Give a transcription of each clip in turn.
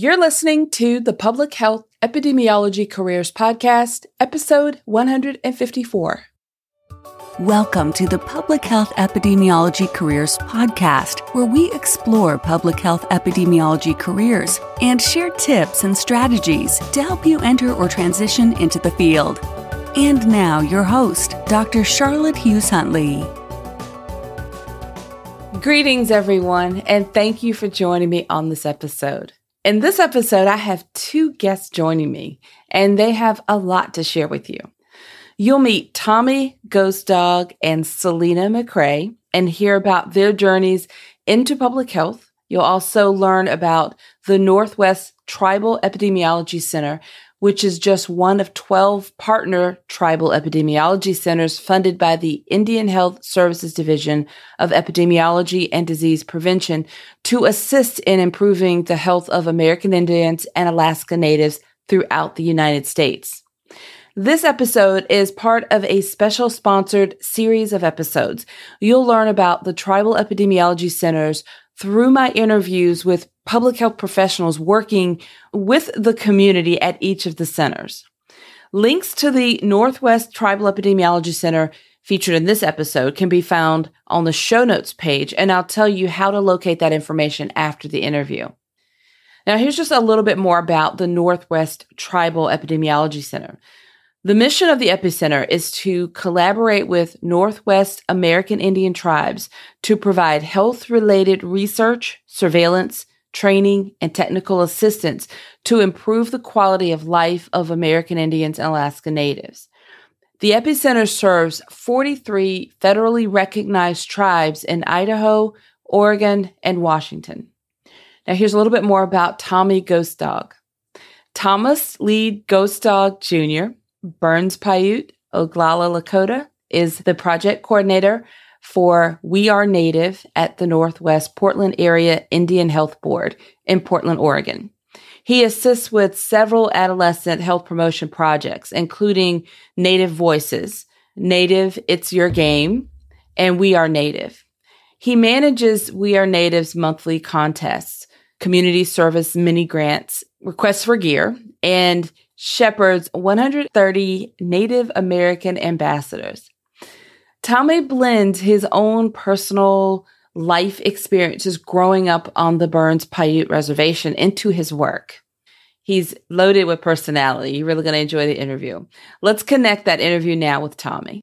You're listening to the Public Health Epidemiology Careers Podcast, episode 154. Welcome to the Public Health Epidemiology Careers Podcast, where we explore public health epidemiology careers and share tips and strategies to help you enter or transition into the field. And now, your host, Dr. Charlotte Hughes Huntley. Greetings, everyone, and thank you for joining me on this episode. In this episode, I have two guests joining me, and they have a lot to share with you. You'll meet Tommy Ghost Dog and Celena McCray and hear about their journeys into public health. You'll also learn about the Northwest Tribal Epidemiology Center, which is just one of 12 partner tribal epidemiology centers funded by the Indian Health Services Division of Epidemiology and Disease Prevention to assist in improving the health of American Indians and Alaska Natives throughout the United States. This episode is part of a special sponsored series of episodes. You'll learn about the tribal epidemiology centers through my interviews with public health professionals working with the community at each of the centers. Links to the Northwest Tribal Epidemiology Center featured in this episode can be found on the show notes page, and I'll tell you how to locate that information after the interview. Now, here's just a little bit more about the Northwest Tribal Epidemiology Center. The mission of the Epicenter is to collaborate with Northwest American Indian tribes to provide health related research, surveillance, training, and technical assistance to improve the quality of life of American Indians and Alaska Natives. The Epicenter serves 43 federally recognized tribes in Idaho, Oregon, and Washington. Now, here's a little bit more about Tommy Ghost Dog. Thomas Lee Ghost Dog Jr. Burns Paiute, Oglala Lakota, is the project coordinator for We Are Native at the Northwest Portland Area Indian Health Board in Portland, Oregon. He assists with several adolescent health promotion projects, including Native Voices, Native It's Your Game, and We Are Native. He manages We Are Native's monthly contests, community service mini grants, requests for gear, and shepherds 130 Native American ambassadors. Tommy blends his own personal life experiences growing up on the Burns Paiute Reservation into his work. He's loaded with personality. You're really going to enjoy the interview. Let's connect that interview now with Tommy.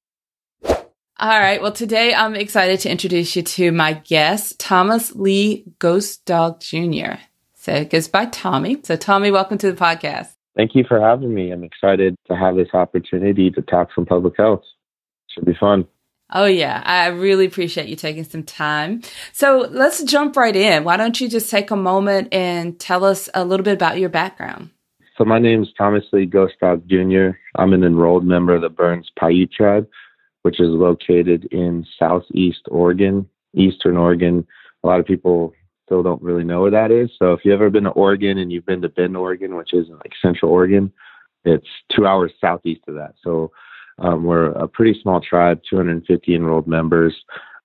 All right. Well, today I'm excited to introduce you to my guest, Thomas Lee Ghost Dog Jr. So it goes by Tommy. So, Tommy, welcome to the podcast. Thank you for having me. I'm excited to have this opportunity to talk some public health. Should be fun. Oh, yeah. I really appreciate you taking some time. So let's jump right in. Why don't you just take a moment and tell us a little bit about your background? So, my name is Thomas Lee Ghost Dog Jr. I'm an enrolled member of the Burns Paiute tribe, which is located in southeast Oregon, eastern Oregon. A lot of people still don't really know where that is. So, if you've ever been to Oregon and you've been to Bend, Oregon, which is like central Oregon, it's two hours southeast of that. So, um, we're a pretty small tribe, 250 enrolled members.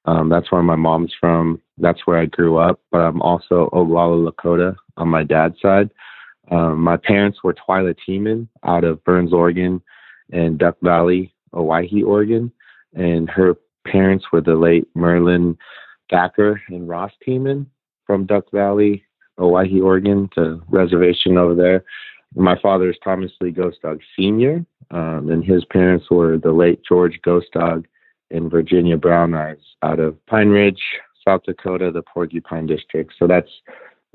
Um, that's where my mom's from. That's where I grew up. But I'm also Oglala Lakota on my dad's side. Um, my parents were Twyla Teeman out of Burns, Oregon, and Duck Valley, Owyhee, Oregon. And her parents were the late Merlin Thacker and Ross Teeman from Duck Valley, Owyhee, Oregon, the reservation over there. My father is Thomas Lee Ghost Dog Sr., um, and his parents were the late George Ghost Dog and Virginia Brown Eyes out of Pine Ridge, South Dakota, the Porcupine District. So that's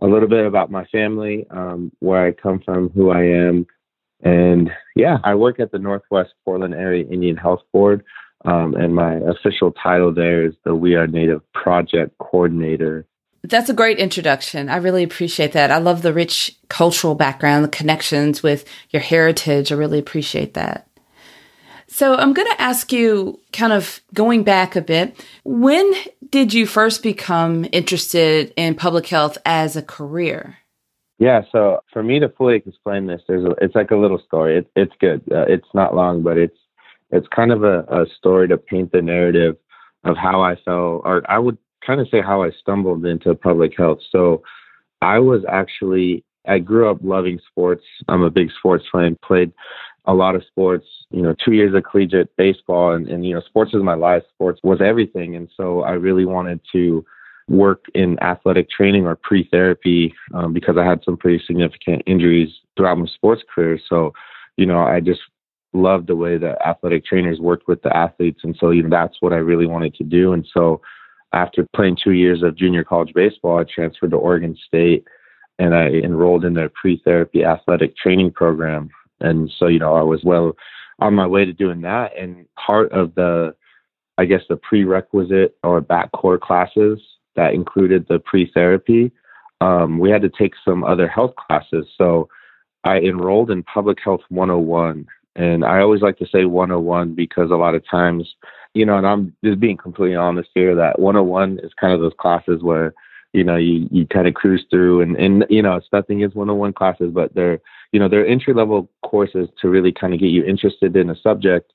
a little bit about my family, um, where I come from, who I am. And yeah, I work at the Northwest Portland Area Indian Health Board, um, and my official title there is the We Are Native Project Coordinator that's a great introduction. I really appreciate that. I love the rich cultural background, the connections with your heritage. I really appreciate that. So I'm going to ask you, kind of going back a bit, when did you first become interested in public health as a career? Yeah, so for me to fully explain this, there's a, it's like a little story. It, it's good. Uh, it's not long, but it's it's kind of a, a story to paint the narrative of how I felt, or I would kind of say how I stumbled into public health. So I was actually I grew up loving sports. I'm a big sports fan, played a lot of sports, you know, two years of collegiate baseball and, and, you know, sports is my life. Sports was everything. And so I really wanted to work in athletic training or pre therapy um, because I had some pretty significant injuries throughout my sports career. So, you know, I just loved the way that athletic trainers worked with the athletes. And so, you know, that's what I really wanted to do. And so after playing two years of junior college baseball, I transferred to Oregon State and I enrolled in their pre therapy athletic training program. And so, you know, I was well on my way to doing that. And part of the, I guess, the prerequisite or bacc core classes that included the pre therapy, um, we had to take some other health classes. So I enrolled in Public Health 101. And I always like to say 101 because a lot of times, you know, and I'm just being completely honest here that 101 is kind of those classes where, you know, you, you kind of cruise through and, and, you know, it's nothing against 101 classes, but they're, you know, they're entry level courses to really kind of get you interested in a subject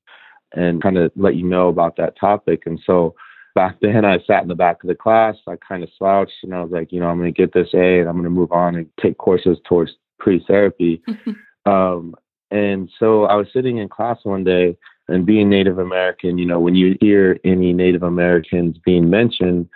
and kind of let you know about that topic. And so, back then I sat in the back of the class. I kind of slouched and I was like, you know, I'm going to get this A and I'm going to move on and take courses towards pre therapy. um, and so I was sitting in class one day and being Native American, you know, when you hear any Native Americans being mentioned,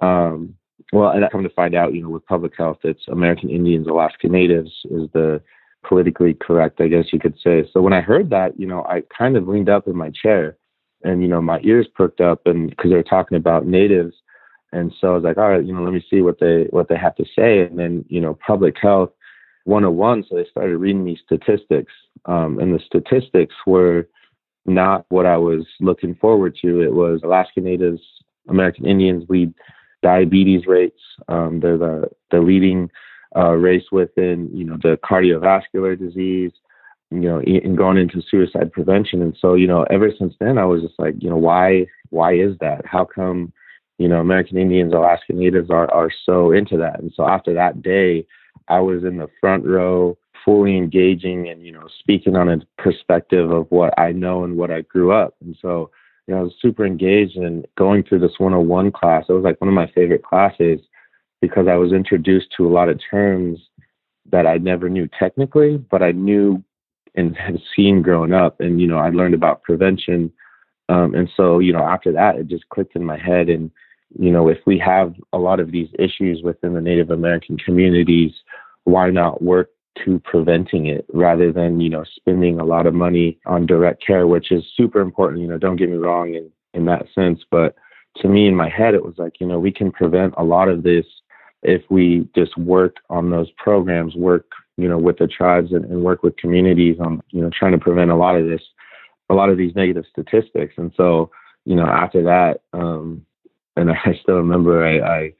um, well, and I come to find out, you know, with public health, it's American Indians, Alaska Natives is the politically correct, I guess you could say. So when I heard that, you know, I kind of leaned up in my chair and you know my ears perked up and because they were talking about natives and so i was like all right you know let me see what they what they have to say and then you know public health 101 so they started reading me statistics um, and the statistics were not what i was looking forward to it was alaska natives american indians lead diabetes rates um, they're the the leading uh, race within you know the cardiovascular disease you know, and going into suicide prevention. And so, you know, ever since then, I was just like, you know, why, why is that? How come, you know, American Indians, Alaska Natives are, are so into that? And so after that day, I was in the front row, fully engaging and, you know, speaking on a perspective of what I know and what I grew up. And so, you know, I was super engaged and going through this 101 class. It was like one of my favorite classes because I was introduced to a lot of terms that I never knew technically, but I knew and had seen growing up. And, you know, I learned about prevention. Um, and so, you know, after that, it just clicked in my head. And, you know, if we have a lot of these issues within the Native American communities, why not work to preventing it rather than, you know, spending a lot of money on direct care, which is super important. You know, don't get me wrong in, in that sense. But to me, in my head, it was like, you know, we can prevent a lot of this if we just work on those programs, work you know, with the tribes and, and work with communities on, you know, trying to prevent a lot of this, a lot of these negative statistics. And so, you know, after that, um, and I still remember I, I,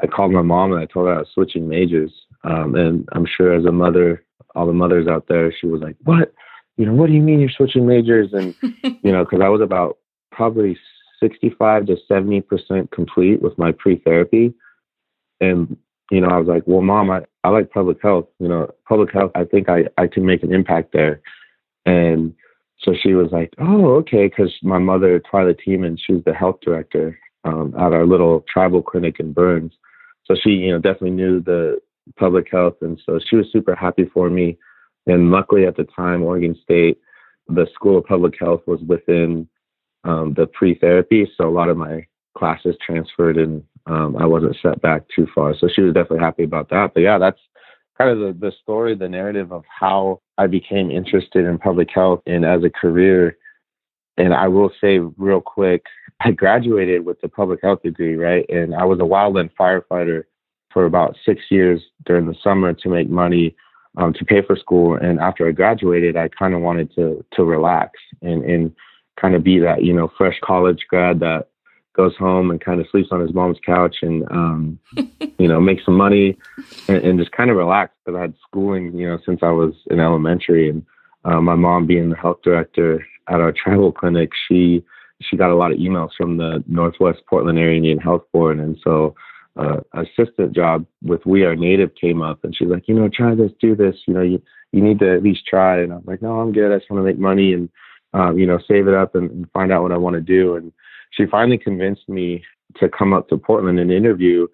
I called my mom and I told her I was switching majors. Um, and I'm sure as a mother, all the mothers out there, she was like, what, you know, what do you mean you're switching majors? And, you know, cause I was about probably 65 to 70% complete with my pre-therapy. And you know, I was like, well, mom, I, I like public health. You know, public health, I think I, I can make an impact there. And so she was like, oh, okay. Cause my mother, Twyla Teeman, she's the health director um, at our little tribal clinic in Burns. So she, you know, definitely knew the public health. And so she was super happy for me. And luckily at the time, Oregon State, the School of Public Health was within um, the pre therapy. So a lot of my classes transferred and um, I wasn't set back too far. So she was definitely happy about that. But yeah, that's kind of the, the story, the narrative of how I became interested in public health and as a career. And I will say real quick, I graduated with the public health degree, right? And I was a wildland firefighter for about six years during the summer to make money um, to pay for school. And after I graduated, I kind of wanted to to relax and and kind of be that you know fresh college grad that goes home and kind of sleeps on his mom's couch and um, you know makes some money and, and just kind of relax because I had schooling you know since I was in elementary. And uh, my mom being the health director at our tribal clinic she she got a lot of emails from the Northwest Portland Area Indian Health Board. And so uh, assistant job with We Are Native came up and she's like you know try this do this you know you you need to at least try and I'm like no I'm good I just want to make money and um, you know save it up and, and find out what I want to do and she finally convinced me to come up to Portland and interview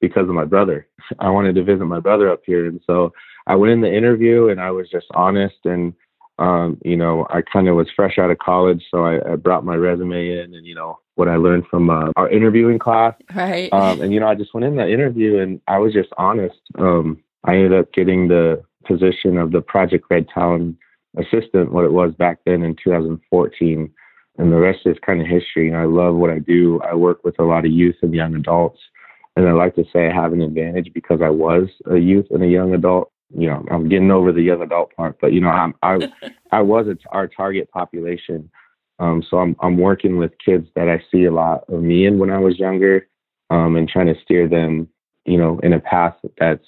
because of my brother. I wanted to visit my brother up here. And so I went in the interview and I was just honest and um, you know, I kind of was fresh out of college, so I, I, brought my resume in and, you know, what I learned from uh, our interviewing class. Right. Um, and, you know, I just went in that interview and I was just honest. Um, I ended up getting the position of the Project Red Talon assistant, what it was back then in 2014. And the rest is kind of history. And I love what I do. I work with a lot of youth and young adults. And I like to say I have an advantage because I was a youth and a young adult you know, I'm getting over the young adult part, but you know, I'm, I, I was our target population. Um, so I'm, I'm working with kids that I see a lot of me in when I was younger, um, and trying to steer them, you know, in a path that's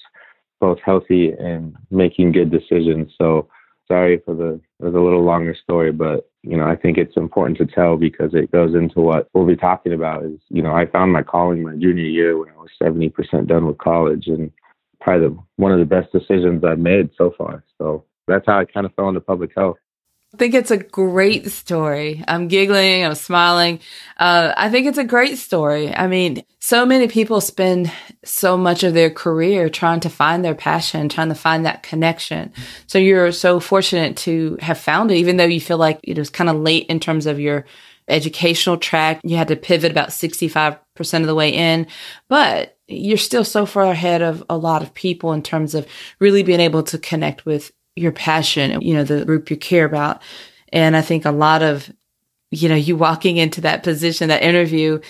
both healthy and making good decisions. So sorry for the, for the little longer story, but you know, I think it's important to tell because it goes into what we'll be talking about is, you know, I found my calling my junior year when I was 70% done with college and probably the, one of the best decisions I've made so far. So that's how I kind of fell into public health. I think it's a great story. I'm giggling, I'm smiling. Uh, I think it's a great story. I mean, so many people spend so much of their career trying to find their passion, trying to find that connection. So you're so fortunate to have found it, even though you feel like it was kind of late in terms of your educational track. You had to pivot about 65% of the way in, but you're still so far ahead of a lot of people in terms of really being able to connect with your passion, you know, the group you care about. And I think a lot of, you know, you walking into that position, that interview,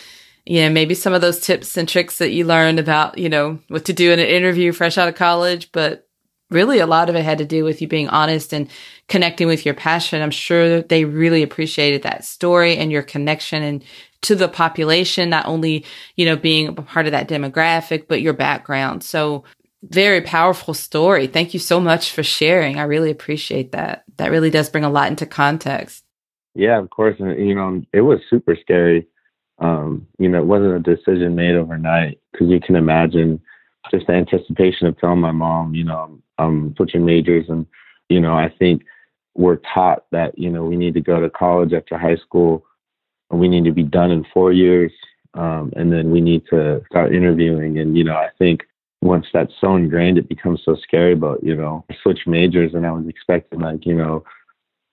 you know, maybe some of those tips and tricks that you learned about, you know, what to do in an interview fresh out of college, but really a lot of it had to do with you being honest and connecting with your passion. I'm sure they really appreciated that story and your connection and to the population, not only, you know, being a part of that demographic, but your background. So very powerful story. Thank you so much for sharing. I really appreciate that. That really does bring a lot into context. Yeah, of course. And, you know, it was super scary. Um, you know, it wasn't a decision made overnight because you can imagine just the anticipation of telling my mom, you know, I'm switching majors. And, you know, I think we're taught that, you know, we need to go to college after high school and we need to be done in four years. Um, and then we need to start interviewing. And, you know, I think once that's so ingrained, it becomes so scary. But, you know, I switched majors and I was expecting, like, you know,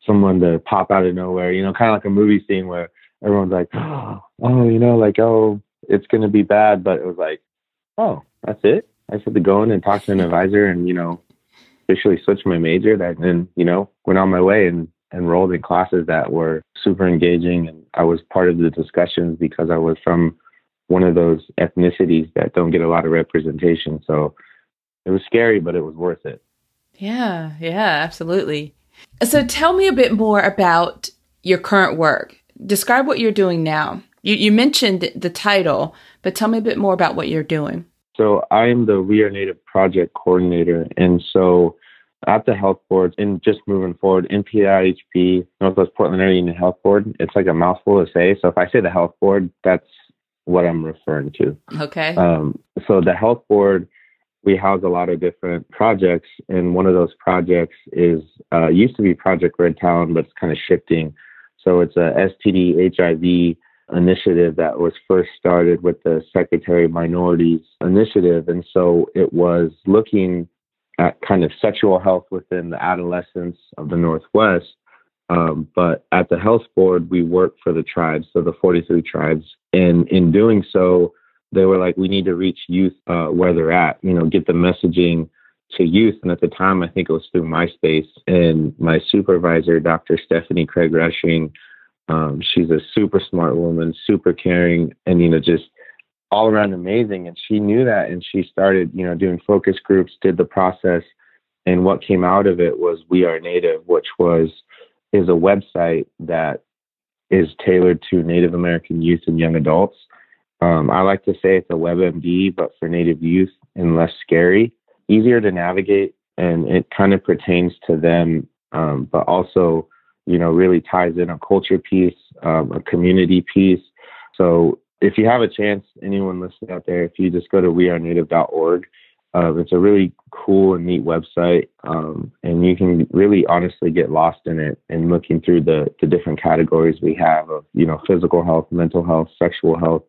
someone to pop out of nowhere, you know, kind of like a movie scene where everyone's like, oh, you know, like, oh, it's going to be bad. But it was like, oh, that's it. I just had to go in and talk to an advisor and, you know, officially switch my major that then, you know, went on my way and enrolled in classes that were super engaging and I was part of the discussions because I was from one of those ethnicities that don't get a lot of representation. So it was scary, but it was worth it. Yeah, yeah, absolutely. So tell me a bit more about your current work. Describe what you're doing now. You, you mentioned the title, but tell me a bit more about what you're doing. So I am the We Are Native project coordinator. And so at the health board and just moving forward, NPIHP, Northwest Portland Area Indian Health Board, it's like a mouthful to say. So if I say the health board, that's what I'm referring to. Okay. Um, so the health board, we house a lot of different projects, and one of those projects is uh, used to be Project Red Talon, but it's kind of shifting. So it's a STD HIV initiative that was first started with the Secretary of Minorities Initiative, and so it was looking at kind of sexual health within the adolescence of the Northwest. Um, but at the health board, we work for the tribes, so the 43 tribes. And in doing so, they were like, we need to reach youth uh, where they're at, you know, get the messaging to youth. And at the time, I think it was through MySpace. And my supervisor, Dr. Stephanie Craig Rushing, um, she's a super smart woman, super caring, and, you know, just all around amazing. And she knew that and she started, you know, doing focus groups, did the process. And what came out of it was We Are Native, which was is a website that is tailored to Native American youth and young adults. Um, I like to say it's a WebMD, but for Native youth and less scary, easier to navigate, and it kind of pertains to them, um, but also, you know, really ties in a culture piece, um, a community piece. So if you have a chance, anyone listening out there, if you just go to wearenative.org, uh, it's a really cool and neat website, um, and you can really honestly get lost in it and looking through the the different categories we have of you know physical health, mental health, sexual health.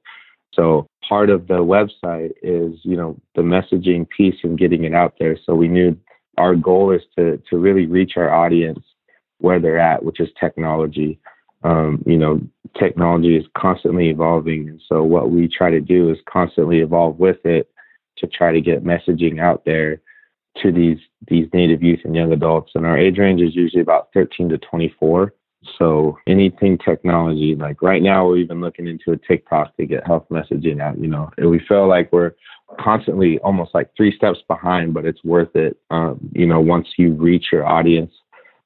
So part of the website is you know the messaging piece and getting it out there. So we knew our goal is to to really reach our audience where they're at, which is technology. Um, you know, technology is constantly evolving, and so what we try to do is constantly evolve with it to try to get messaging out there to these these native youth and young adults. And our age range is usually about 13 to 24. So anything technology, like right now, we're even looking into a TikTok to get health messaging out. You know, and we feel like we're constantly almost like three steps behind, but it's worth it. Um, you know, once you reach your audience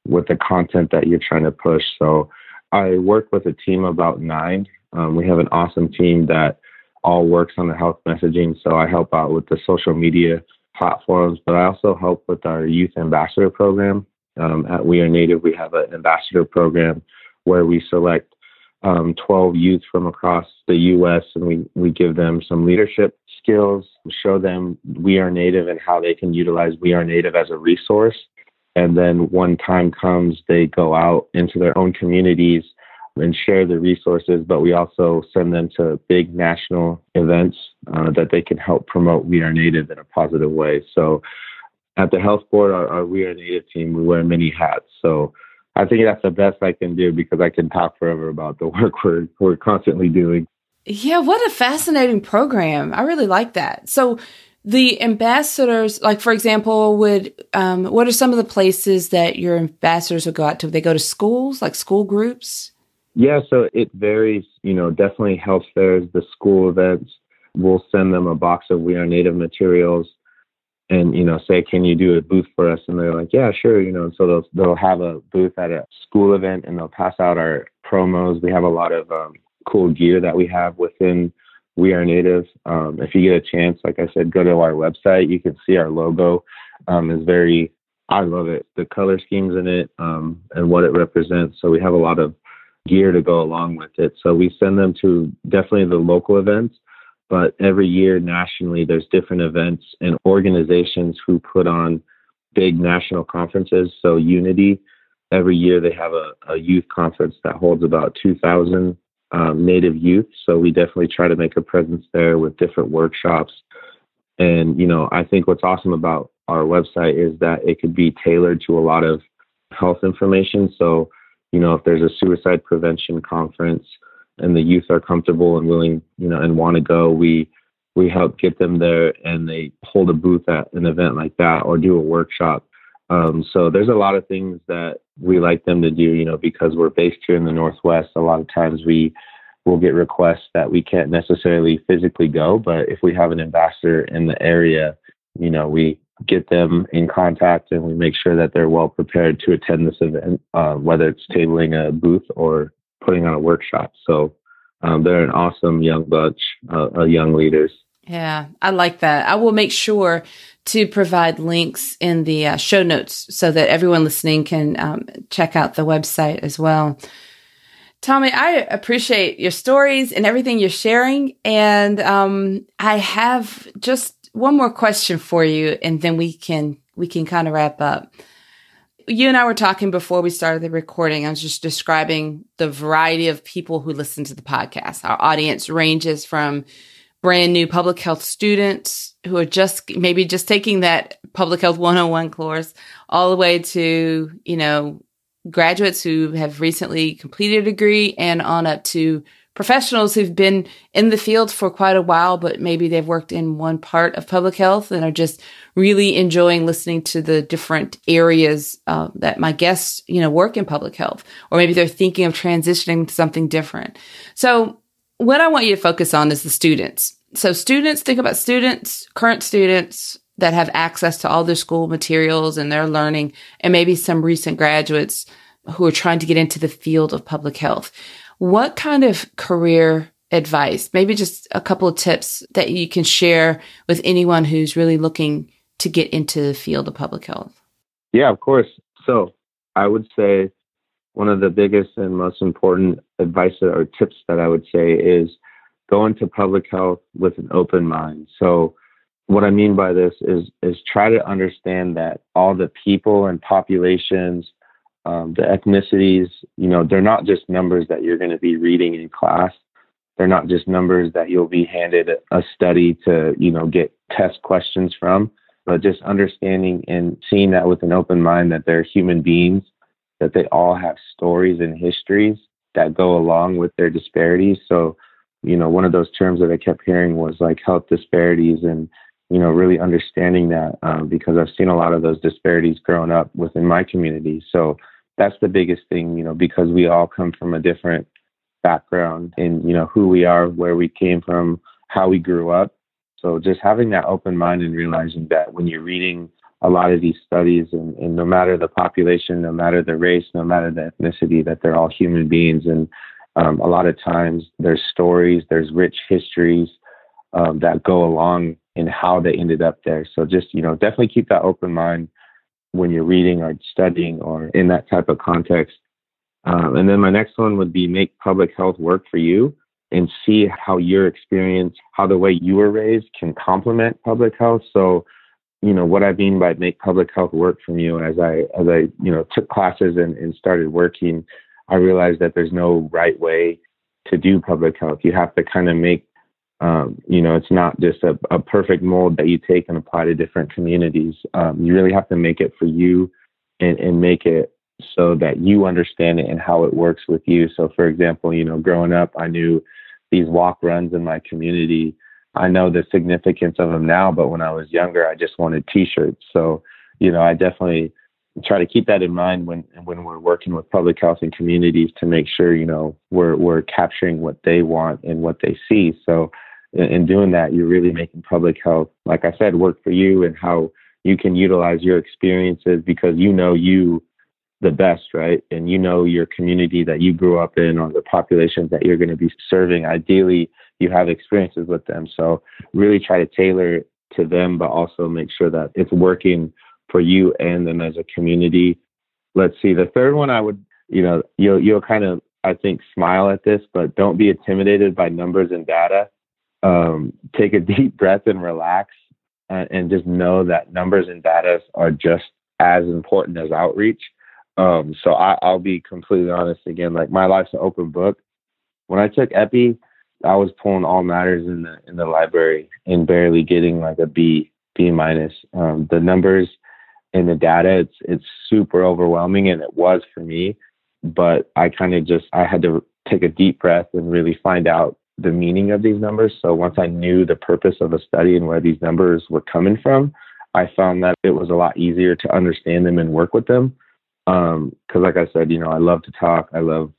with the content that you're trying to push. So I work with a team about nine. Um, we have an awesome team that all works on the health messaging. So I help out with the social media platforms, but I also help with our youth ambassador program. Um, at We Are Native, we have an ambassador program where we select um, 12 youth from across the U.S. and we, we give them some leadership skills, show them We Are Native and how they can utilize We Are Native as a resource. And then when time comes, they go out into their own communities and share the resources, but we also send them to big national events uh, that they can help promote We Are Native in a positive way. So at the health board, our, our We Are Native team, we wear many hats. So I think that's the best I can do because I can talk forever about the work we're, we're constantly doing. Yeah, what a fascinating program. I really like that. So the ambassadors, like for example, would um, what are some of the places that your ambassadors would go out to? They go to schools, like school groups? Yeah, so it varies. You know, definitely health fairs, the school events. We'll send them a box of We Are Native materials, and you know, say, "Can you do a booth for us?" And they're like, "Yeah, sure." You know, and so they'll they'll have a booth at a school event, and they'll pass out our promos. We have a lot of um, cool gear that we have within We Are Native. Um, if you get a chance, like I said, go to our website. You can see our logo um, is very. I love it. The color schemes in it um, and what it represents. So we have a lot of gear to go along with it. So we send them to definitely the local events, but every year nationally, there's different events and organizations who put on big national conferences. So Unity, every year they have a, a youth conference that holds about 2,000 um, Native youth. So we definitely try to make a presence there with different workshops. And, you know, I think what's awesome about our website is that it could be tailored to a lot of health information. So you know, if there's a suicide prevention conference and the youth are comfortable and willing, you know, and want to go, we we help get them there and they hold a booth at an event like that or do a workshop. Um, so there's a lot of things that we like them to do, you know, because we're based here in the Northwest. A lot of times we will get requests that we can't necessarily physically go, but if we have an ambassador in the area, you know, we get them in contact and we make sure that they're well prepared to attend this event, uh, whether it's tabling a booth or putting on a workshop. So um, they're an awesome young bunch uh, of young leaders. Yeah, I like that. I will make sure to provide links in the uh, show notes so that everyone listening can um, check out the website as well. Tommy, I appreciate your stories and everything you're sharing. And um, I have just one more question for you, and then we can we can kind of wrap up. You and I were talking before we started the recording. I was just describing the variety of people who listen to the podcast. Our audience ranges from brand new public health students who are just maybe just taking that public health 101 course all the way to, you know, graduates who have recently completed a degree and on up to professionals who've been in the field for quite a while, but maybe they've worked in one part of public health and are just really enjoying listening to the different areas uh, that my guests, you know, work in public health, or maybe they're thinking of transitioning to something different. So what I want you to focus on is the students. So students, think about students, current students that have access to all their school materials and their learning, and maybe some recent graduates who are trying to get into the field of public health. What kind of career advice, maybe just a couple of tips that you can share with anyone who's really looking to get into the field of public health? Yeah, of course. So I would say one of the biggest and most important advice or tips that I would say is go into public health with an open mind. So what I mean by this is is try to understand that all the people and populations um, the ethnicities, you know, they're not just numbers that you're going to be reading in class. They're not just numbers that you'll be handed a study to, you know, get test questions from. but just understanding and seeing that with an open mind that they're human beings, that they all have stories and histories that go along with their disparities. So, you know, one of those terms that I kept hearing was like health disparities and, you know, really understanding that um, because I've seen a lot of those disparities growing up within my community. So that's the biggest thing, you know, because we all come from a different background and, you know, who we are, where we came from, how we grew up. So just having that open mind and realizing that when you're reading a lot of these studies and, and no matter the population, no matter the race, no matter the ethnicity, that they're all human beings. And um, a lot of times there's stories, there's rich histories um, that go along in how they ended up there. So just, you know, definitely keep that open mind when you're reading or studying or in that type of context. Um, and then my next one would be make public health work for you and see how your experience, how the way you were raised can complement public health. So, you know, what I mean by make public health work for you as I, as I, you know, took classes and, and started working, I realized that there's no right way to do public health. You have to kind of make, um, you know, it's not just a, a, perfect mold that you take and apply to different communities. Um, you really have to make it for you and, and make it so that you understand it and how it works with you. So, for example, you know, growing up, I knew these walk runs in my community. I know the significance of them now, but when I was younger, I just wanted T-shirts. So, you know, I definitely try to keep that in mind when when we're working with public health and communities to make sure you know we're we're capturing what they want and what they see. So, in, in doing that, you're really making public health, like I said, work for you and how you can utilize your experiences because you know you the best, right? And you know your community that you grew up in or the populations that you're going to be serving. Ideally, you have experiences with them. So really try to tailor to them, but also make sure that it's working for you and them as a community. Let's see. The third one I would, you know, you'll you'll kind of I think smile at this, but don't be intimidated by numbers and data. Um, take a deep breath and relax, uh, and just know that numbers and data are just as important as outreach. Um, so I, I'll be completely honest again. Like my life's an open book. When I took Epi, I was pulling all matters in the in the library and barely getting like a B B minus. Um, the numbers and the data, it's it's super overwhelming, and it was for me. But I kind of just I had to take a deep breath and really find out the meaning of these numbers. So once I knew the purpose of a study and where these numbers were coming from, I found that it was a lot easier to understand them and work with them. Um, cause like I said, you know, I love to talk. I love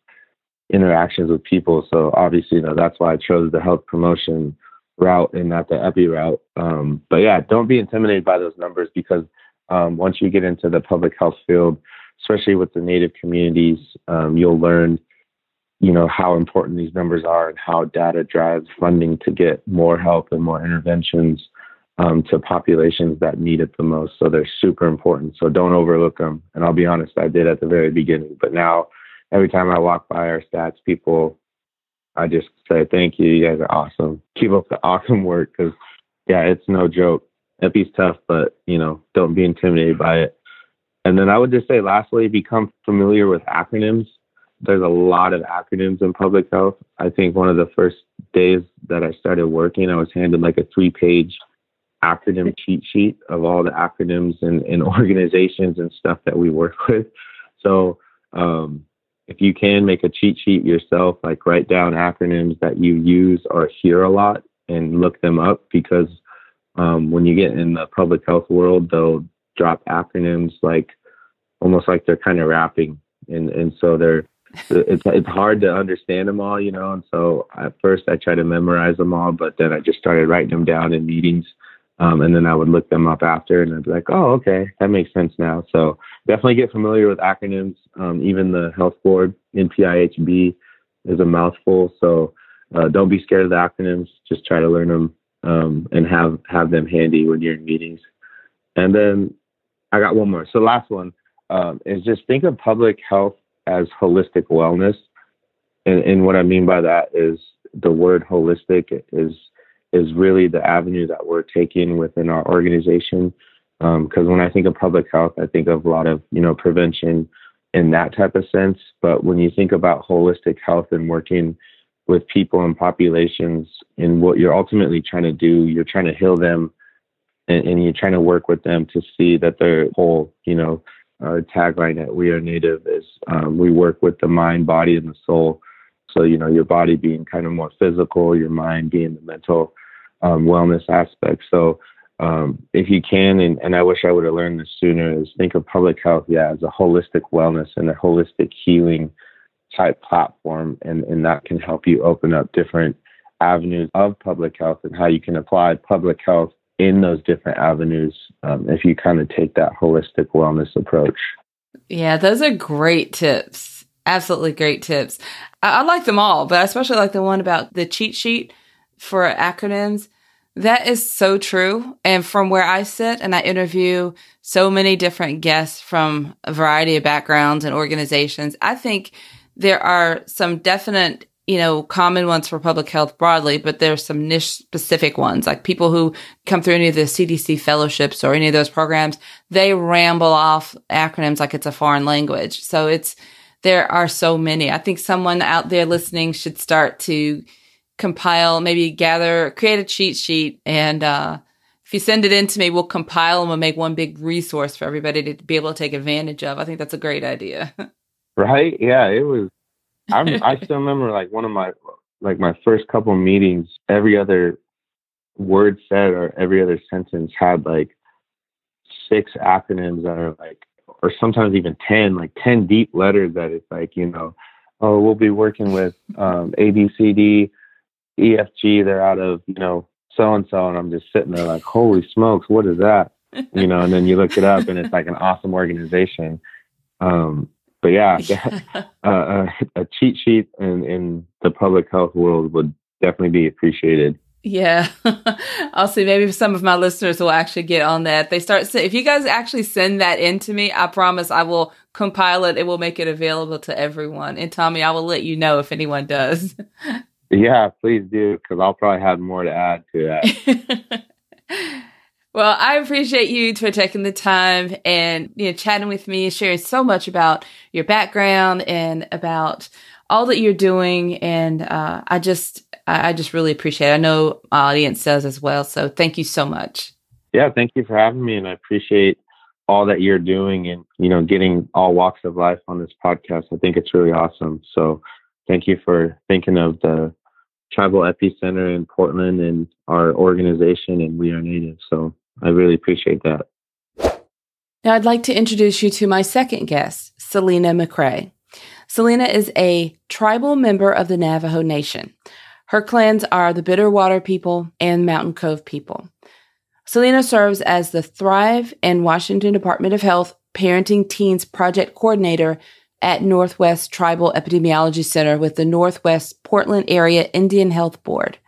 interactions with people. So obviously, you know, that's why I chose the health promotion route and not the epi route. Um, but yeah, don't be intimidated by those numbers because um, once you get into the public health field, especially with the native communities, um, you'll learn, you know, how important these numbers are and how data drives funding to get more help and more interventions um, to populations that need it the most. So they're super important. So don't overlook them. And I'll be honest, I did at the very beginning, but now every time I walk by our stats, people, I just say thank you. You guys are awesome. Keep up the awesome work because yeah, it's no joke. Epi's tough, but you know, don't be intimidated by it. And then I would just say, lastly, become familiar with acronyms. There's a lot of acronyms in public health. I think one of the first days that I started working, I was handed like a three page acronym cheat sheet of all the acronyms and, and organizations and stuff that we work with. So um, if you can make a cheat sheet yourself, like write down acronyms that you use or hear a lot and look them up because um, when you get in the public health world, they'll drop acronyms like almost like they're kind of rapping, and and so they're it's it's hard to understand them all, you know. And so at first I tried to memorize them all, but then I just started writing them down in meetings um, and then I would look them up after and I'd be like, oh, okay, that makes sense now. So definitely get familiar with acronyms. Um, even the health board, NPIHB, is a mouthful. So uh, don't be scared of the acronyms. Just try to learn them um, and have, have them handy when you're in meetings. And then I got one more. So last one um, is just think of public health as holistic wellness. And, and what I mean by that is the word holistic is – is really the avenue that we're taking within our organization. Because um, when I think of public health, I think of a lot of you know prevention in that type of sense. But when you think about holistic health and working with people and populations, and what you're ultimately trying to do, you're trying to heal them and, and you're trying to work with them to see that their whole, you know, our tagline at We Are Native is um, we work with the mind, body, and the soul. So, you know, your body being kind of more physical, your mind being the mental um, wellness aspect. So, um, if you can, and, and I wish I would have learned this sooner, is think of public health, yeah, as a holistic wellness and a holistic healing type platform. And, and that can help you open up different avenues of public health and how you can apply public health in those different avenues um, if you kind of take that holistic wellness approach. Yeah, those are great tips. Absolutely great tips. I, I like them all, but I especially like the one about the cheat sheet for acronyms. That is so true. And from where I sit and I interview so many different guests from a variety of backgrounds and organizations, I think there are some definite you know, common ones for public health broadly, but there's some niche specific ones, like people who come through any of the CDC fellowships or any of those programs, they ramble off acronyms like it's a foreign language. So it's, there are so many. I think someone out there listening should start to compile, maybe gather, create a cheat sheet and, uh, if you send it in to me, we'll compile and we'll make one big resource for everybody to be able to take advantage of. I think that's a great idea. right? Yeah, it was I'm, I still remember like one of my like my first couple meetings. Every other word said or every other sentence had like six acronyms that are like, or sometimes even ten, like ten deep letters that it's like you know, oh we'll be working with um, A B C D E F G. They're out of you know so and so, and I'm just sitting there like, holy smokes, what is that? You know, and then you look it up, and it's like an awesome organization. Um, but yeah, uh, uh, a cheat sheet in, in the public health world would definitely be appreciated. Yeah, I'll see. Maybe some of my listeners will actually get on that. They start if you guys actually send that in to me, I promise I will compile it. It will make it available to everyone. And Tommy, I will let you know if anyone does. Yeah, please do, because I'll probably have more to add to that. Well, I appreciate you for taking the time and you know chatting with me, sharing so much about your background and about all that you're doing. And uh, I just, I just really appreciate. it. I know my audience does as well. So thank you so much. Yeah, thank you for having me, and I appreciate all that you're doing and you know getting all walks of life on this podcast. I think it's really awesome. So thank you for thinking of the tribal epicenter in Portland and our organization and we are native. So I really appreciate that. Now, I'd like to introduce you to my second guest, Celena McCray. Celena is a tribal member of the Navajo Nation. Her clans are the Bitterwater people and Mountain Cove people. Celena serves as the Thrive and Washington Department of Health Parenting Teens Project Coordinator at Northwest Tribal Epidemiology Center with the Northwest Portland Area Indian Health Board.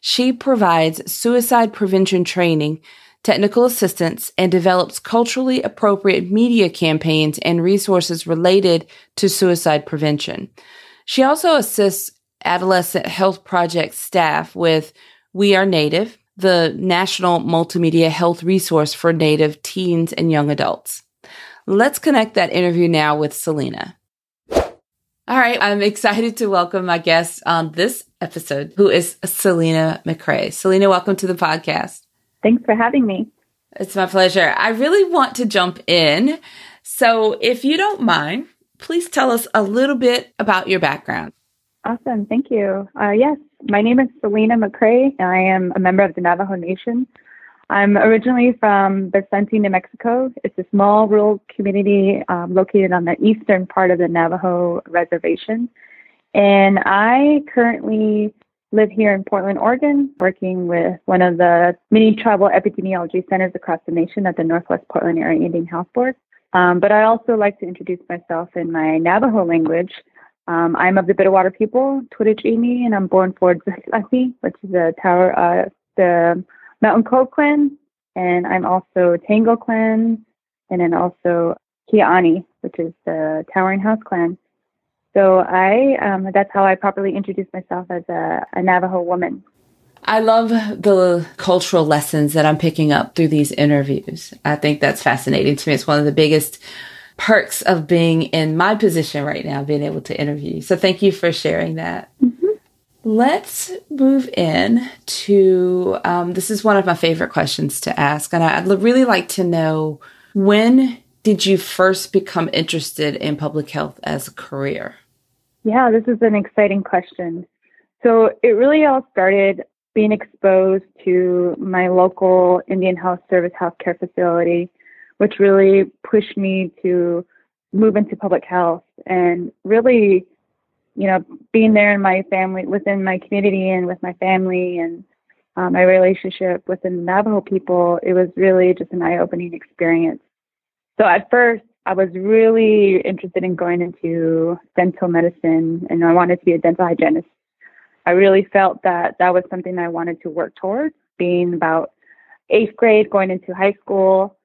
She provides suicide prevention training technical assistance, and develops culturally appropriate media campaigns and resources related to suicide prevention. She also assists Adolescent Health Project staff with We Are Native, the national multimedia health resource for Native teens and young adults. Let's connect that interview now with Celena. All right, I'm excited to welcome my guest on this episode, who is Celena McCray. Celena, welcome to the podcast. Thanks for having me. It's my pleasure. I really want to jump in. So, if you don't mind, please tell us a little bit about your background. Awesome. Thank you. Uh, yes, my name is Celena McCray, and I am a member of the Navajo Nation. I'm originally from Vicente, New Mexico. It's a small rural community um, located on the eastern part of the Navajo reservation. And I currently live here in Portland, Oregon, working with one of the many tribal epidemiology centers across the nation at the Northwest Portland Area Indian Health Board. Um, but I also like to introduce myself in my Navajo language. Um, I'm of the Bitterwater people, Twitich and I'm born for Zaki, which is the tower, uh, the Mountain Cove clan, and I'm also Tango clan, and then also Kiani, which is the Towering House clan. So I, um, that's how I properly introduce myself as a, a Navajo woman. I love the cultural lessons that I'm picking up through these interviews. I think that's fascinating to me. It's one of the biggest perks of being in my position right now, being able to interview. So thank you for sharing that. Mm-hmm. Let's move in to um, this is one of my favorite questions to ask, and I'd really like to know when did you first become interested in public health as a career? Yeah, this is an exciting question. So it really all started being exposed to my local Indian Health Service healthcare facility, which really pushed me to move into public health and really you know, being there in my family, within my community and with my family and uh, my relationship with the Navajo people, it was really just an eye opening experience. So at first, I was really interested in going into dental medicine and I wanted to be a dental hygienist. I really felt that that was something I wanted to work towards, being about eighth grade, going into high school.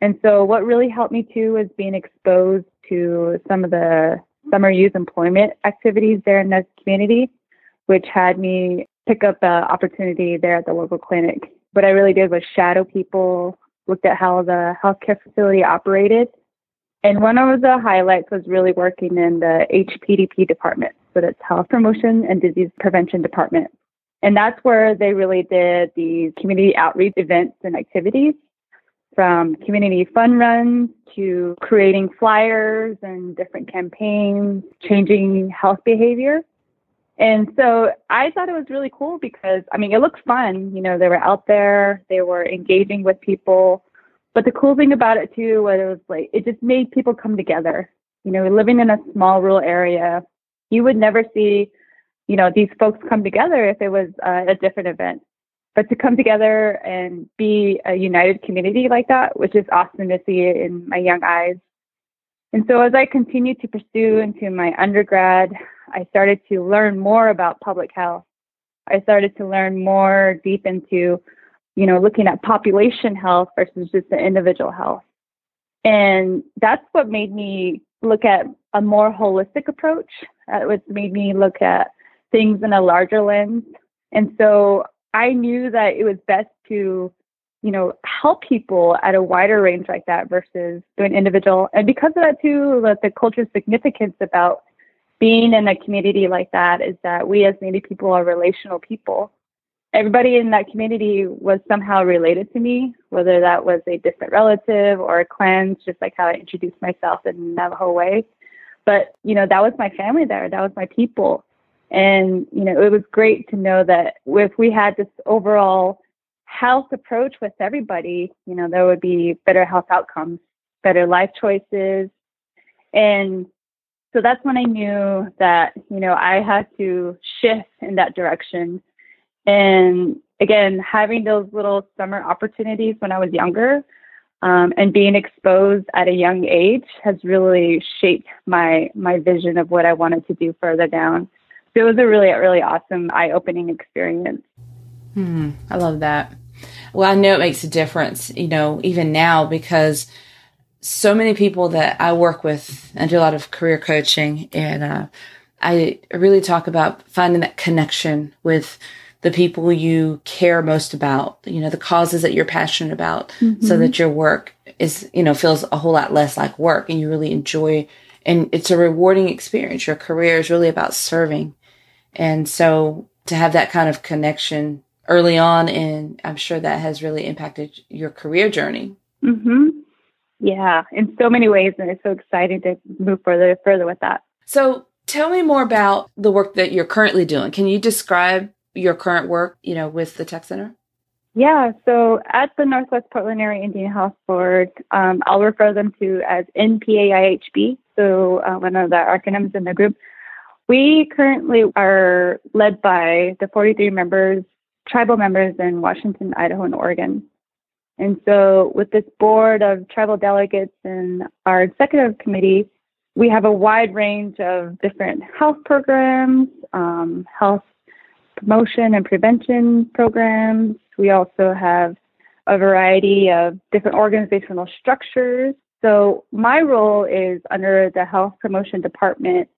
And so, what really helped me too was being exposed to some of the summer youth employment activities there in the community, which had me pick up the opportunity there at the local clinic. What I really did was shadow people, looked at how the healthcare facility operated. And one of the highlights was really working in the HPDP department, so that's Health Promotion and Disease Prevention Department. And that's where they really did the community outreach events and activities from community fun runs to creating flyers and different campaigns, changing health behavior. And so I thought it was really cool because, I mean, it looked fun. You know, they were out there, they were engaging with people. But the cool thing about it too was it was like, it just made people come together. You know, living in a small rural area, you would never see, you know, these folks come together if it was uh, a different event but to come together and be a united community like that, which is awesome to see in my young eyes. And so as I continued to pursue into my undergrad, I started to learn more about public health. I started to learn more deep into, you know, looking at population health versus just the individual health. And that's what made me look at a more holistic approach. It was made me look at things in a larger lens. And so I knew that it was best to, you know, help people at a wider range like that versus doing individual. And because of that too, that the cultural significance about being in a community like that is that we as Native people are relational people. Everybody in that community was somehow related to me, whether that was a distant relative or a clan, just like how I introduced myself in Navajo way. But, you know, that was my family there. That was my people. And, you know, it was great to know that if we had this overall health approach with everybody, you know, there would be better health outcomes, better life choices. And so that's when I knew that, you know, I had to shift in that direction. And again, having those little summer opportunities when I was younger um, and being exposed at a young age has really shaped my my vision of what I wanted to do further down So it was a really, really awesome, eye opening experience. Hmm, I love that. Well, I know it makes a difference, you know, even now because so many people that I work with and do a lot of career coaching, and uh, I really talk about finding that connection with the people you care most about, you know, the causes that you're passionate about, mm-hmm. so that your work is, you know, feels a whole lot less like work and you really enjoy and it's a rewarding experience. Your career is really about serving and so to have that kind of connection early on, and I'm sure that has really impacted your career journey. Mm-hmm. Yeah, in so many ways, and it's so exciting to move further further with that. So, tell me more about the work that you're currently doing. Can you describe your current work, you know, with the Tech Center? Yeah, so at the Northwest Portland Area Indian Health Board, um, I'll refer them to as NPAIHB, so uh, one of the acronyms in the group. We currently are led by the 43 members, tribal members in Washington, Idaho, and Oregon. And so, with this board of tribal delegates and our executive committee, we have a wide range of different health programs, um, health promotion and prevention programs. We also have a variety of different organizational structures. So, my role is under the Health Promotion Department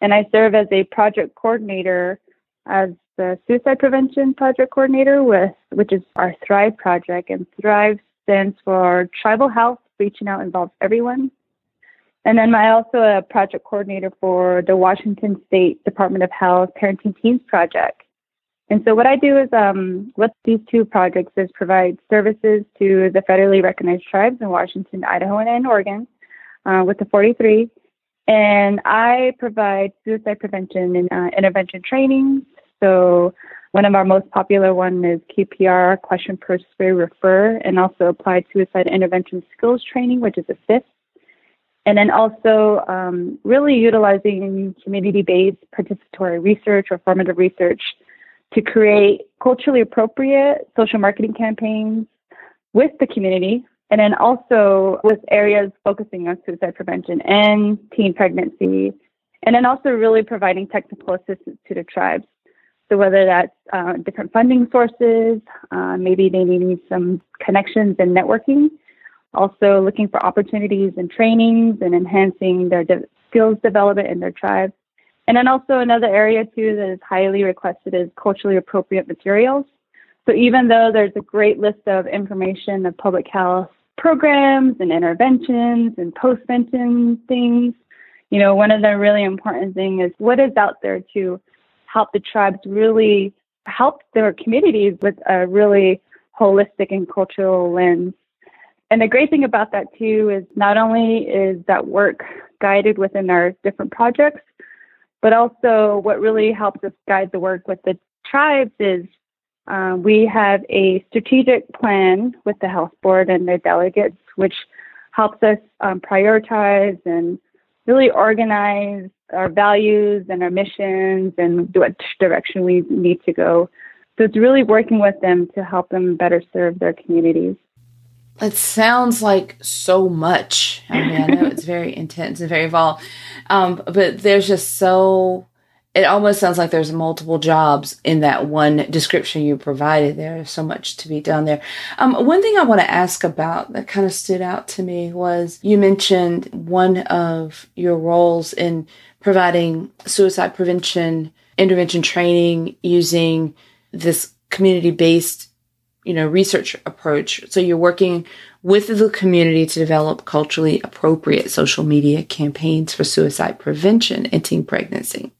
and I serve as a project coordinator as the suicide prevention project coordinator with which is our Thrive project and Thrive stands for Tribal Health Reaching Out involves everyone. And then I'm also a project coordinator for the Washington State Department of Health Parenting Teens Project. And so what I do is um, with these two projects is provide services to the federally recognized tribes in Washington, Idaho, and Oregon uh, with the 43. And I provide suicide prevention and uh, intervention training. So one of our most popular one is QPR, question, persuade, refer, and also applied suicide intervention skills training, which is a fifth. And then also um, really utilizing community-based participatory research or formative research to create culturally appropriate social marketing campaigns with the community and then also with areas focusing on suicide prevention and teen pregnancy, and then also really providing technical assistance to the tribes. So whether that's uh, different funding sources, uh, maybe they need some connections and networking. Also looking for opportunities and trainings and enhancing their de- skills development in their tribes. And then also another area too that is highly requested is culturally appropriate materials. So even though there's a great list of information of public health programs and interventions and postvention things. You know, one of the really important things is what is out there to help the tribes really help their communities with a really holistic and cultural lens. And the great thing about that too is not only is that work guided within our different projects, but also what really helps us guide the work with the tribes is uh, we have a strategic plan with the health board and their delegates, which helps us um, prioritize and really organize our values and our missions and what direction we need to go. So it's really working with them to help them better serve their communities. It sounds like so much. I mean, I know it's very intense and very involved, um, but there's just so it almost sounds like there's multiple jobs in that one description you provided. There's so much to be done there. Um, one thing I want to ask about that kind of stood out to me was you mentioned one of your roles in providing suicide prevention intervention training using this community based you know research approach. So you're working with the community to develop culturally appropriate social media campaigns for suicide prevention and teen pregnancy.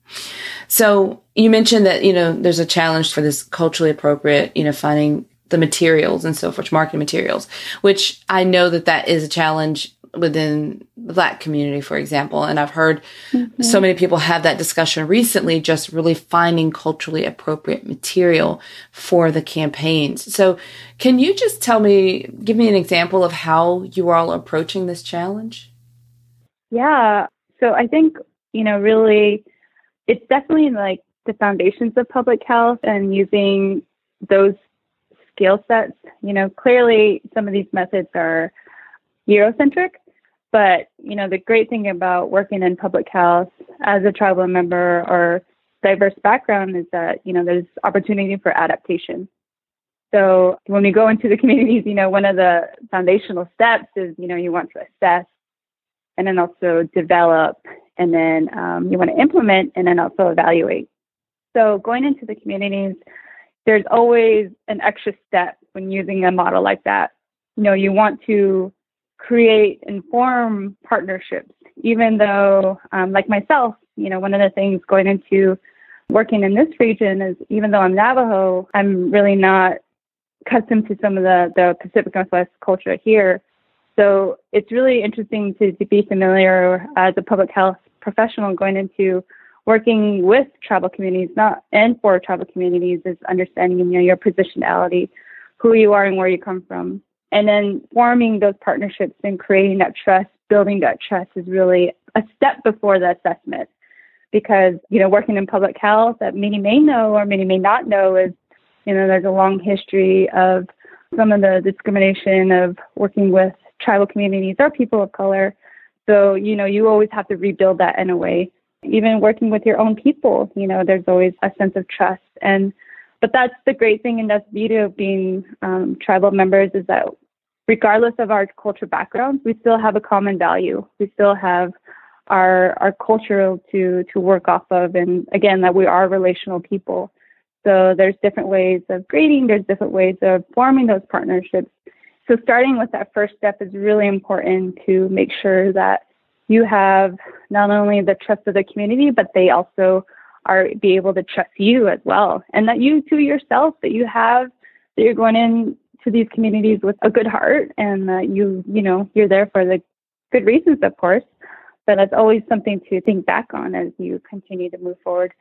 So you mentioned that, you know, there's a challenge for this culturally appropriate, you know, finding the materials and so forth, marketing materials, which I know that that is a challenge within the black community, for example. And I've heard mm-hmm. so many people have that discussion recently, just really finding culturally appropriate material for the campaigns. So can you just tell me, give me an example of how you are all approaching this challenge? Yeah. So I think, you know, really it's definitely like the foundations of public health and using those skill sets. You know, clearly some of these methods are Eurocentric, but you know, the great thing about working in public health as a tribal member or diverse background is that, you know, there's opportunity for adaptation. So when we go into the communities, you know, one of the foundational steps is, you know, you want to assess and then also develop and then um, you want to implement and then also evaluate. So going into the communities, there's always an extra step when using a model like that. You know, you want to create and form partnerships, even though, um, like myself, you know, one of the things going into working in this region is even though I'm Navajo, I'm really not accustomed to some of the, the Pacific Northwest culture here. So it's really interesting to, to be familiar as a public health professional going into working with tribal communities, not and for tribal communities, is understanding you know your positionality, who you are and where you come from, and then forming those partnerships and creating that trust, building that trust is really a step before the assessment. Because you know, working in public health, that many may know or many may not know is, you know, there's a long history of some of the discrimination of working with tribal communities or people of color so, you know, you always have to rebuild that in a way. Even working with your own people, you know, there's always a sense of trust. And, but that's the great thing and that's the beauty of being um, tribal members is that regardless of our cultural backgrounds, we still have a common value. We still have our our culture to to work off of. And again that we are relational people. So there's different ways of grading there's different ways of forming those partnerships. So starting with that first step is really important to make sure that you have not only the trust of the community, but they also are be able to trust you as well. And that you to yourself, that you have, that you're going in to these communities with a good heart and that you, you know, you're there for the good reasons, of course. But that's always something to think back on as you continue to move forward.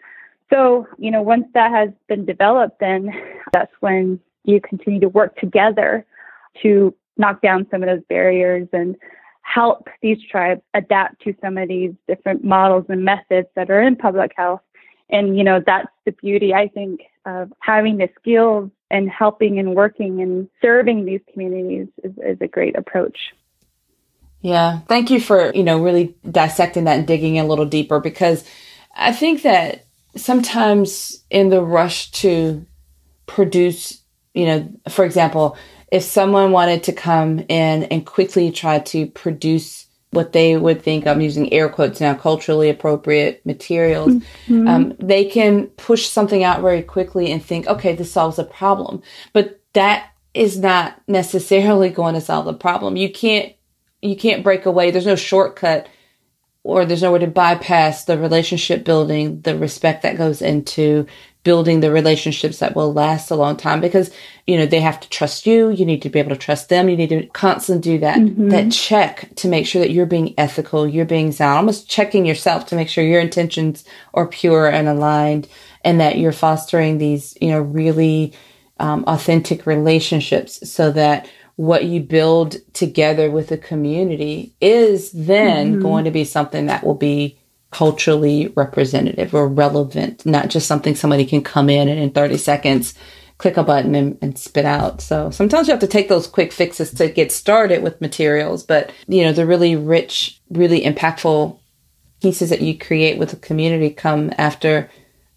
So, you know, once that has been developed, then that's when you continue to work together to knock down some of those barriers and help these tribes adapt to some of these different models and methods that are in public health. And, you know, that's the beauty, I think, of having the skills and helping and working and serving these communities is, is a great approach. Yeah. Thank you for, you know, really dissecting that and digging a little deeper because I think that sometimes in the rush to produce, you know, for example, if someone wanted to come in and quickly try to produce what they would think I'm using air quotes now culturally appropriate materials, mm-hmm. um, they can push something out very quickly and think, okay, this solves a problem. But that is not necessarily going to solve the problem. You can't you can't break away. There's no shortcut or there's no way to bypass the relationship building, the respect that goes into building the relationships that will last a long time because you know they have to trust you you need to be able to trust them you need to constantly do that mm-hmm. that check to make sure that you're being ethical you're being sound almost checking yourself to make sure your intentions are pure and aligned and that you're fostering these you know really um, authentic relationships so that what you build together with the community is then mm-hmm. going to be something that will be culturally representative or relevant, not just something somebody can come in and in 30 seconds click a button and, and, spit out. So sometimes you have to take those quick fixes to get started with materials, but you know, the really rich, really impactful pieces that you create with the community come after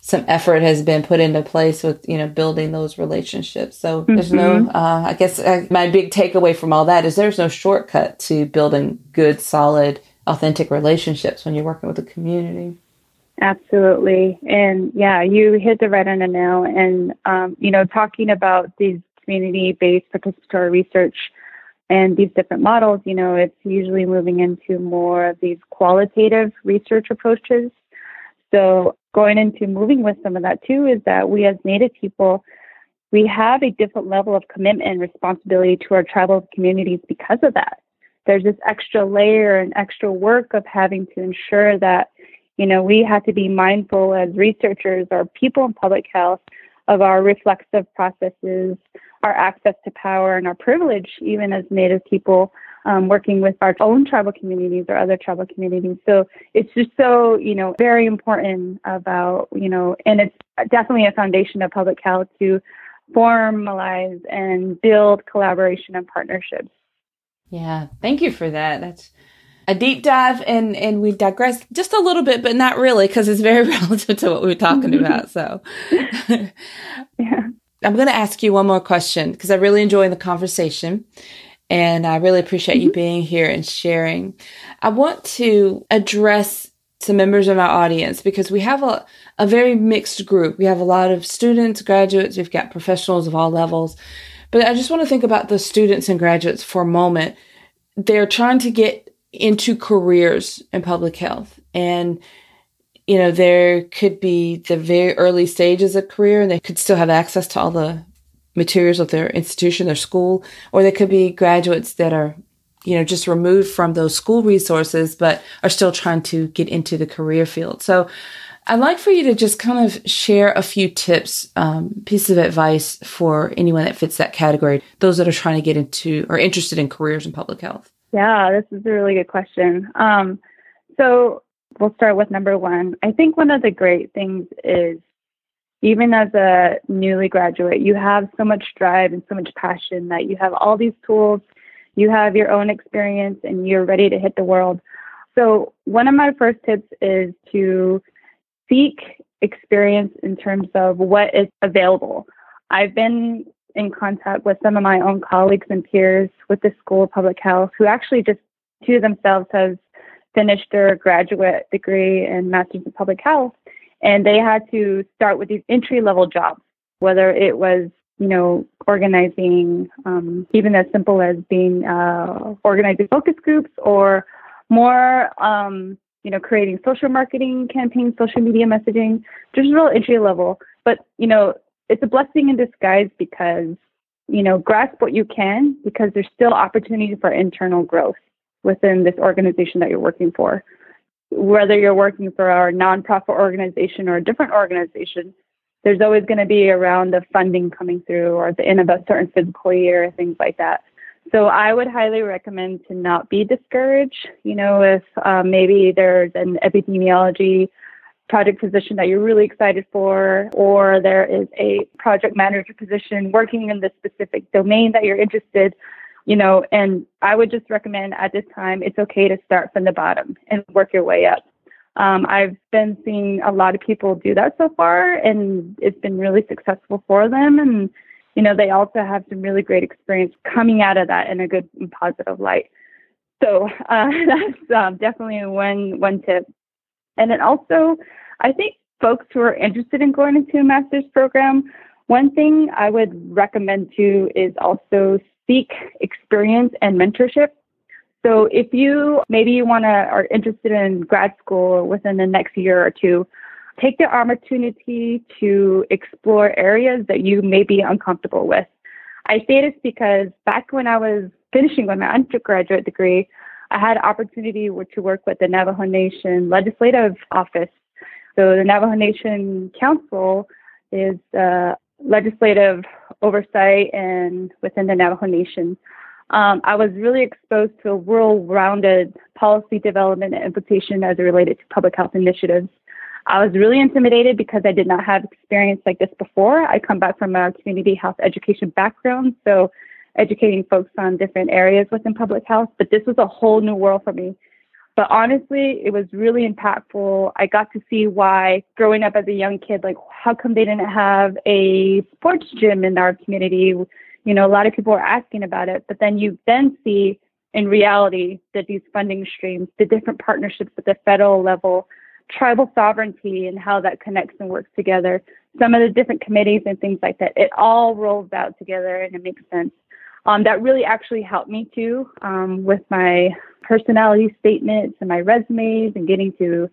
some effort has been put into place with you know building those relationships so mm-hmm. there's no mm-hmm. uh, i guess uh, my big takeaway from all that is there's no shortcut to building good solid authentic relationships when you're working with a community. Absolutely. And yeah, you hit the right on the nail. And, um, you know, talking about these community based participatory research and these different models, you know, it's usually moving into more of these qualitative research approaches. So, going into moving with some of that too is that we as Native people, we have a different level of commitment and responsibility to our tribal communities because of that. There's this extra layer and extra work of having to ensure that, you know, we have to be mindful as researchers or people in public health of our reflexive processes, our access to power, and our privilege, even as Native people um, working with our own tribal communities or other tribal communities. So it's just so, you know, very important about, you know, and it's definitely a foundation of public health to formalize and build collaboration and partnerships yeah, thank you for that. That's a deep dive and and we digress just a little bit but not really because it's very relative to what we were talking about so yeah i'm going to ask you one more question because i really enjoy the conversation and i really appreciate mm-hmm. you being here and sharing. I want to address some members of our audience because we have a, a very mixed group. We have a lot of students graduates. We've got professionals of all levels. But I just want to think about the students and graduates for a moment. They're trying to get into careers in public health. And you know there could be the very early stages of career and they could still have access to all the materials of their institution their school or they could be graduates that are you know just removed from those school resources but are still trying to get into the career field so I'd like for you to just kind of share a few tips, um, pieces of advice for anyone that fits that category, those that are trying to get into or interested in careers in public health. Yeah, this is a really good question. Um, so we'll start with number one. I think one of the great things is even as a newly graduate, you have so much drive and so much passion that you have all these tools, you have your own experience, and you're ready to hit the world. So, one of my first tips is to seek experience in terms of what is available. I've been in contact with some of my own colleagues and peers with the School of Public Health who actually just to themselves have finished their graduate degree in Masters of Public Health, and they had to start with these entry level jobs, whether it was you know organizing, um, even as simple as being uh, organizing focus groups or more, um, you know, creating social marketing campaigns, social media messaging, just real entry level. But, you know, it's a blessing in disguise because, you know, grasp what you can because there's still opportunity for internal growth within this organization that you're working for. Whether you're working for a nonprofit organization or a different organization, there's always going to be around the funding coming through or the end of a certain fiscal year, things like that. So I would highly recommend to not be discouraged. You know, if um, maybe there's an epidemiology project position that you're really excited for, or there is a project manager position working in the specific domain that you're interested, you know, and I would just recommend at this time it's okay to start from the bottom and work your way up. Um, I've been seeing a lot of people do that so far, and it's been really successful for them. And you know, they also have some really great experience coming out of that in a good and positive light. So uh, that's um, definitely one one tip. And then also, I think folks who are interested in going into a master's program, one thing I would recommend too is also seek experience and mentorship. So if you maybe you want to are interested in grad school within the next year or two, take the opportunity to explore areas that you may be uncomfortable with. I say this because back when I was finishing with my undergraduate degree, I had opportunity to work with the Navajo Nation Legislative Office. So the Navajo Nation Council is uh, legislative oversight and within the Navajo Nation. Um, I was really exposed to a well-rounded policy development and implementation as it related to public health initiatives. I was really intimidated because I did not have experience like this before. I come back from a community health education background, so educating folks on different areas within public health, but this was a whole new world for me. But honestly, it was really impactful. I got to see why growing up as a young kid, like how come they didn't have a sports gym in our community? You know, a lot of people are asking about it, but then you then see in reality that these funding streams, the different partnerships at the federal level, tribal sovereignty and how that connects and works together, some of the different committees and things like that, it all rolls out together and it makes sense. Um, that really actually helped me too um, with my personality statements and my resumes and getting to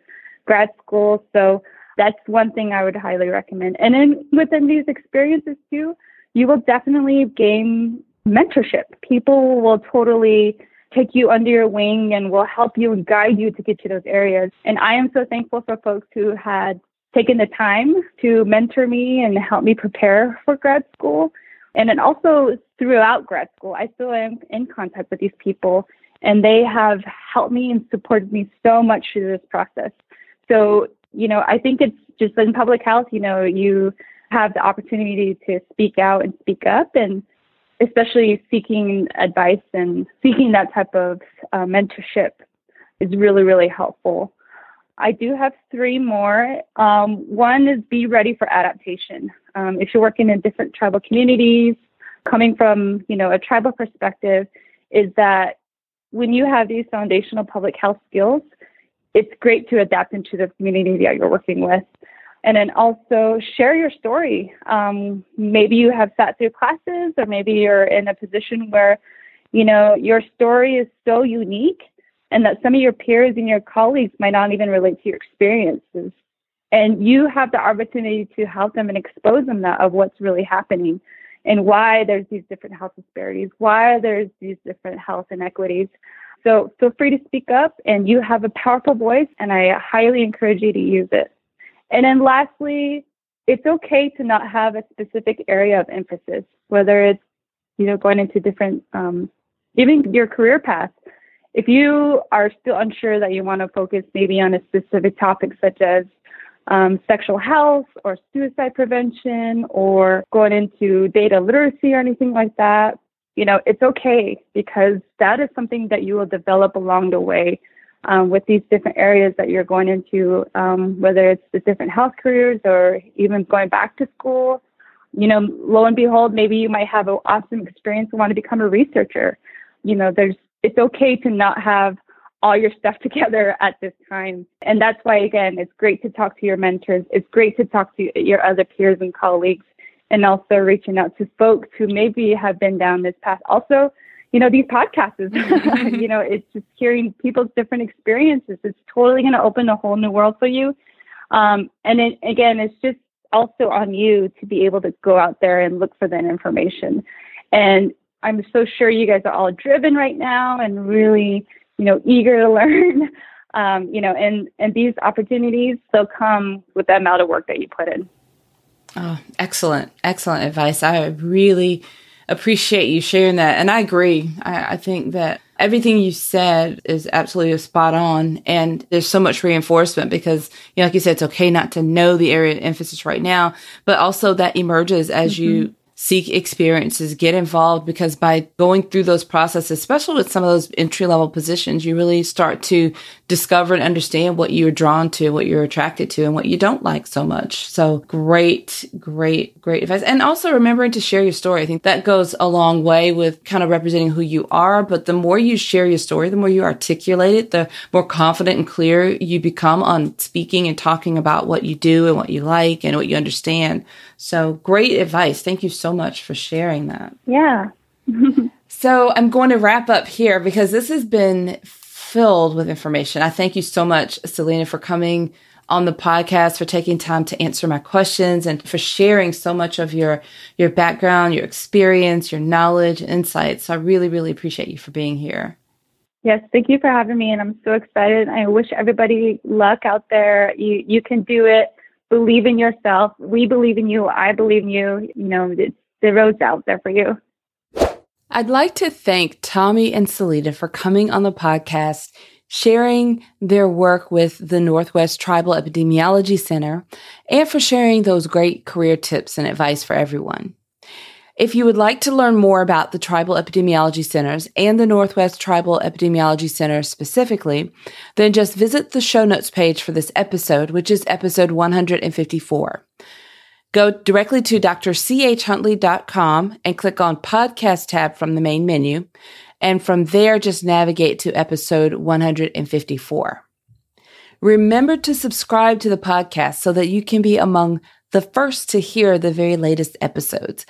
grad school. So that's one thing I would highly recommend. And then within these experiences too, you will definitely gain mentorship. People will totally take you under your wing and will help you and guide you to get to those areas. And I am so thankful for folks who had taken the time to mentor me and help me prepare for grad school. And then also throughout grad school, I still am in contact with these people and they have helped me and supported me so much through this process. So, you know, I think it's just in public health, you know, you have the opportunity to speak out and speak up and especially seeking advice and seeking that type of uh, mentorship is really, really helpful. I do have three more. Um, one is be ready for adaptation. Um, if you're working in different tribal communities, coming from you know a tribal perspective, is that when you have these foundational public health skills, it's great to adapt into the community that you're working with. And then also share your story. Um, maybe you have sat through classes, or maybe you're in a position where, you know, your story is so unique and that some of your peers and your colleagues might not even relate to your experiences. And you have the opportunity to help them and expose them that of what's really happening and why there's these different health disparities, why there's these different health inequities. So feel free to speak up and you have a powerful voice and I highly encourage you to use it. And then lastly, it's okay to not have a specific area of emphasis, whether it's, you know, going into different, um, even your career path. If you are still unsure that you want to focus maybe on a specific topic such as um, sexual health or suicide prevention or going into data literacy or anything like that, you know, it's okay because that is something that you will develop along the way um, with these different areas that you're going into, um, whether it's the different health careers or even going back to school. You know, lo and behold, maybe you might have an awesome experience and want to become a researcher. You know, there's it's okay to not have all your stuff together at this time. And that's why, again, it's great to talk to your mentors. It's great to talk to your other peers and colleagues and also reaching out to folks who maybe have been down this path. Also, you know, these podcasts. you know, it's just hearing people's different experiences. It's totally going to open a whole new world for you. Um, and it, again, it's just also on you to be able to go out there and look for that information. And I'm so sure you guys are all driven right now and really, you know, eager to learn. Um, you know, and and these opportunities they'll come with the amount of work that you put in. Oh, excellent, excellent advice. I really appreciate you sharing that, and I agree. I, I think that everything you said is absolutely spot on. And there's so much reinforcement because, you know, like you said, it's okay not to know the area of emphasis right now, but also that emerges as mm-hmm. you seek experiences, get involved because by going through those processes, especially with some of those entry level positions, you really start to discover and understand what you're drawn to, what you're attracted to, and what you don't like so much. So great, great, great advice. And also remembering to share your story. I think that goes a long way with kind of representing who you are. But the more you share your story, the more you articulate it, the more confident and clear you become on speaking and talking about what you do and what you like and what you understand. So great advice. Thank you so much for sharing that. Yeah. so I'm going to wrap up here because this has been filled with information. I thank you so much, Celena, for coming on the podcast, for taking time to answer my questions and for sharing so much of your, your background, your experience, your knowledge, insights. So I really, really appreciate you for being here. Yes, thank you for having me, and I'm so excited. I wish everybody luck out there. You you can do it believe in yourself. We believe in you. I believe in you. You know, the road's out there for you. I'd like to thank Tommy and Celena for coming on the podcast, sharing their work with the Northwest Tribal Epidemiology Center, and for sharing those great career tips and advice for everyone. If you would like to learn more about the Tribal Epidemiology Centers and the Northwest Tribal Epidemiology Center specifically, then just visit the show notes page for this episode, which is episode 154. Go directly to drchuntley.com and click on podcast tab from the main menu. And from there, just navigate to episode 154. Remember to subscribe to the podcast so that you can be among the first to hear the very latest episodes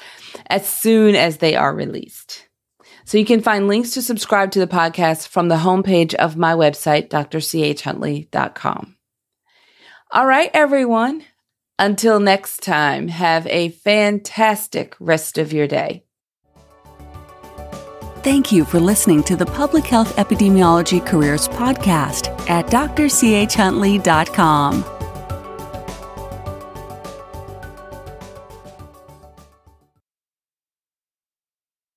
as soon as they are released. So you can find links to subscribe to the podcast from the homepage of my website, drchuntley.com. All right, everyone. Until next time, have a fantastic rest of your day. Thank you for listening to the Public Health Epidemiology Careers Podcast at drchuntley.com.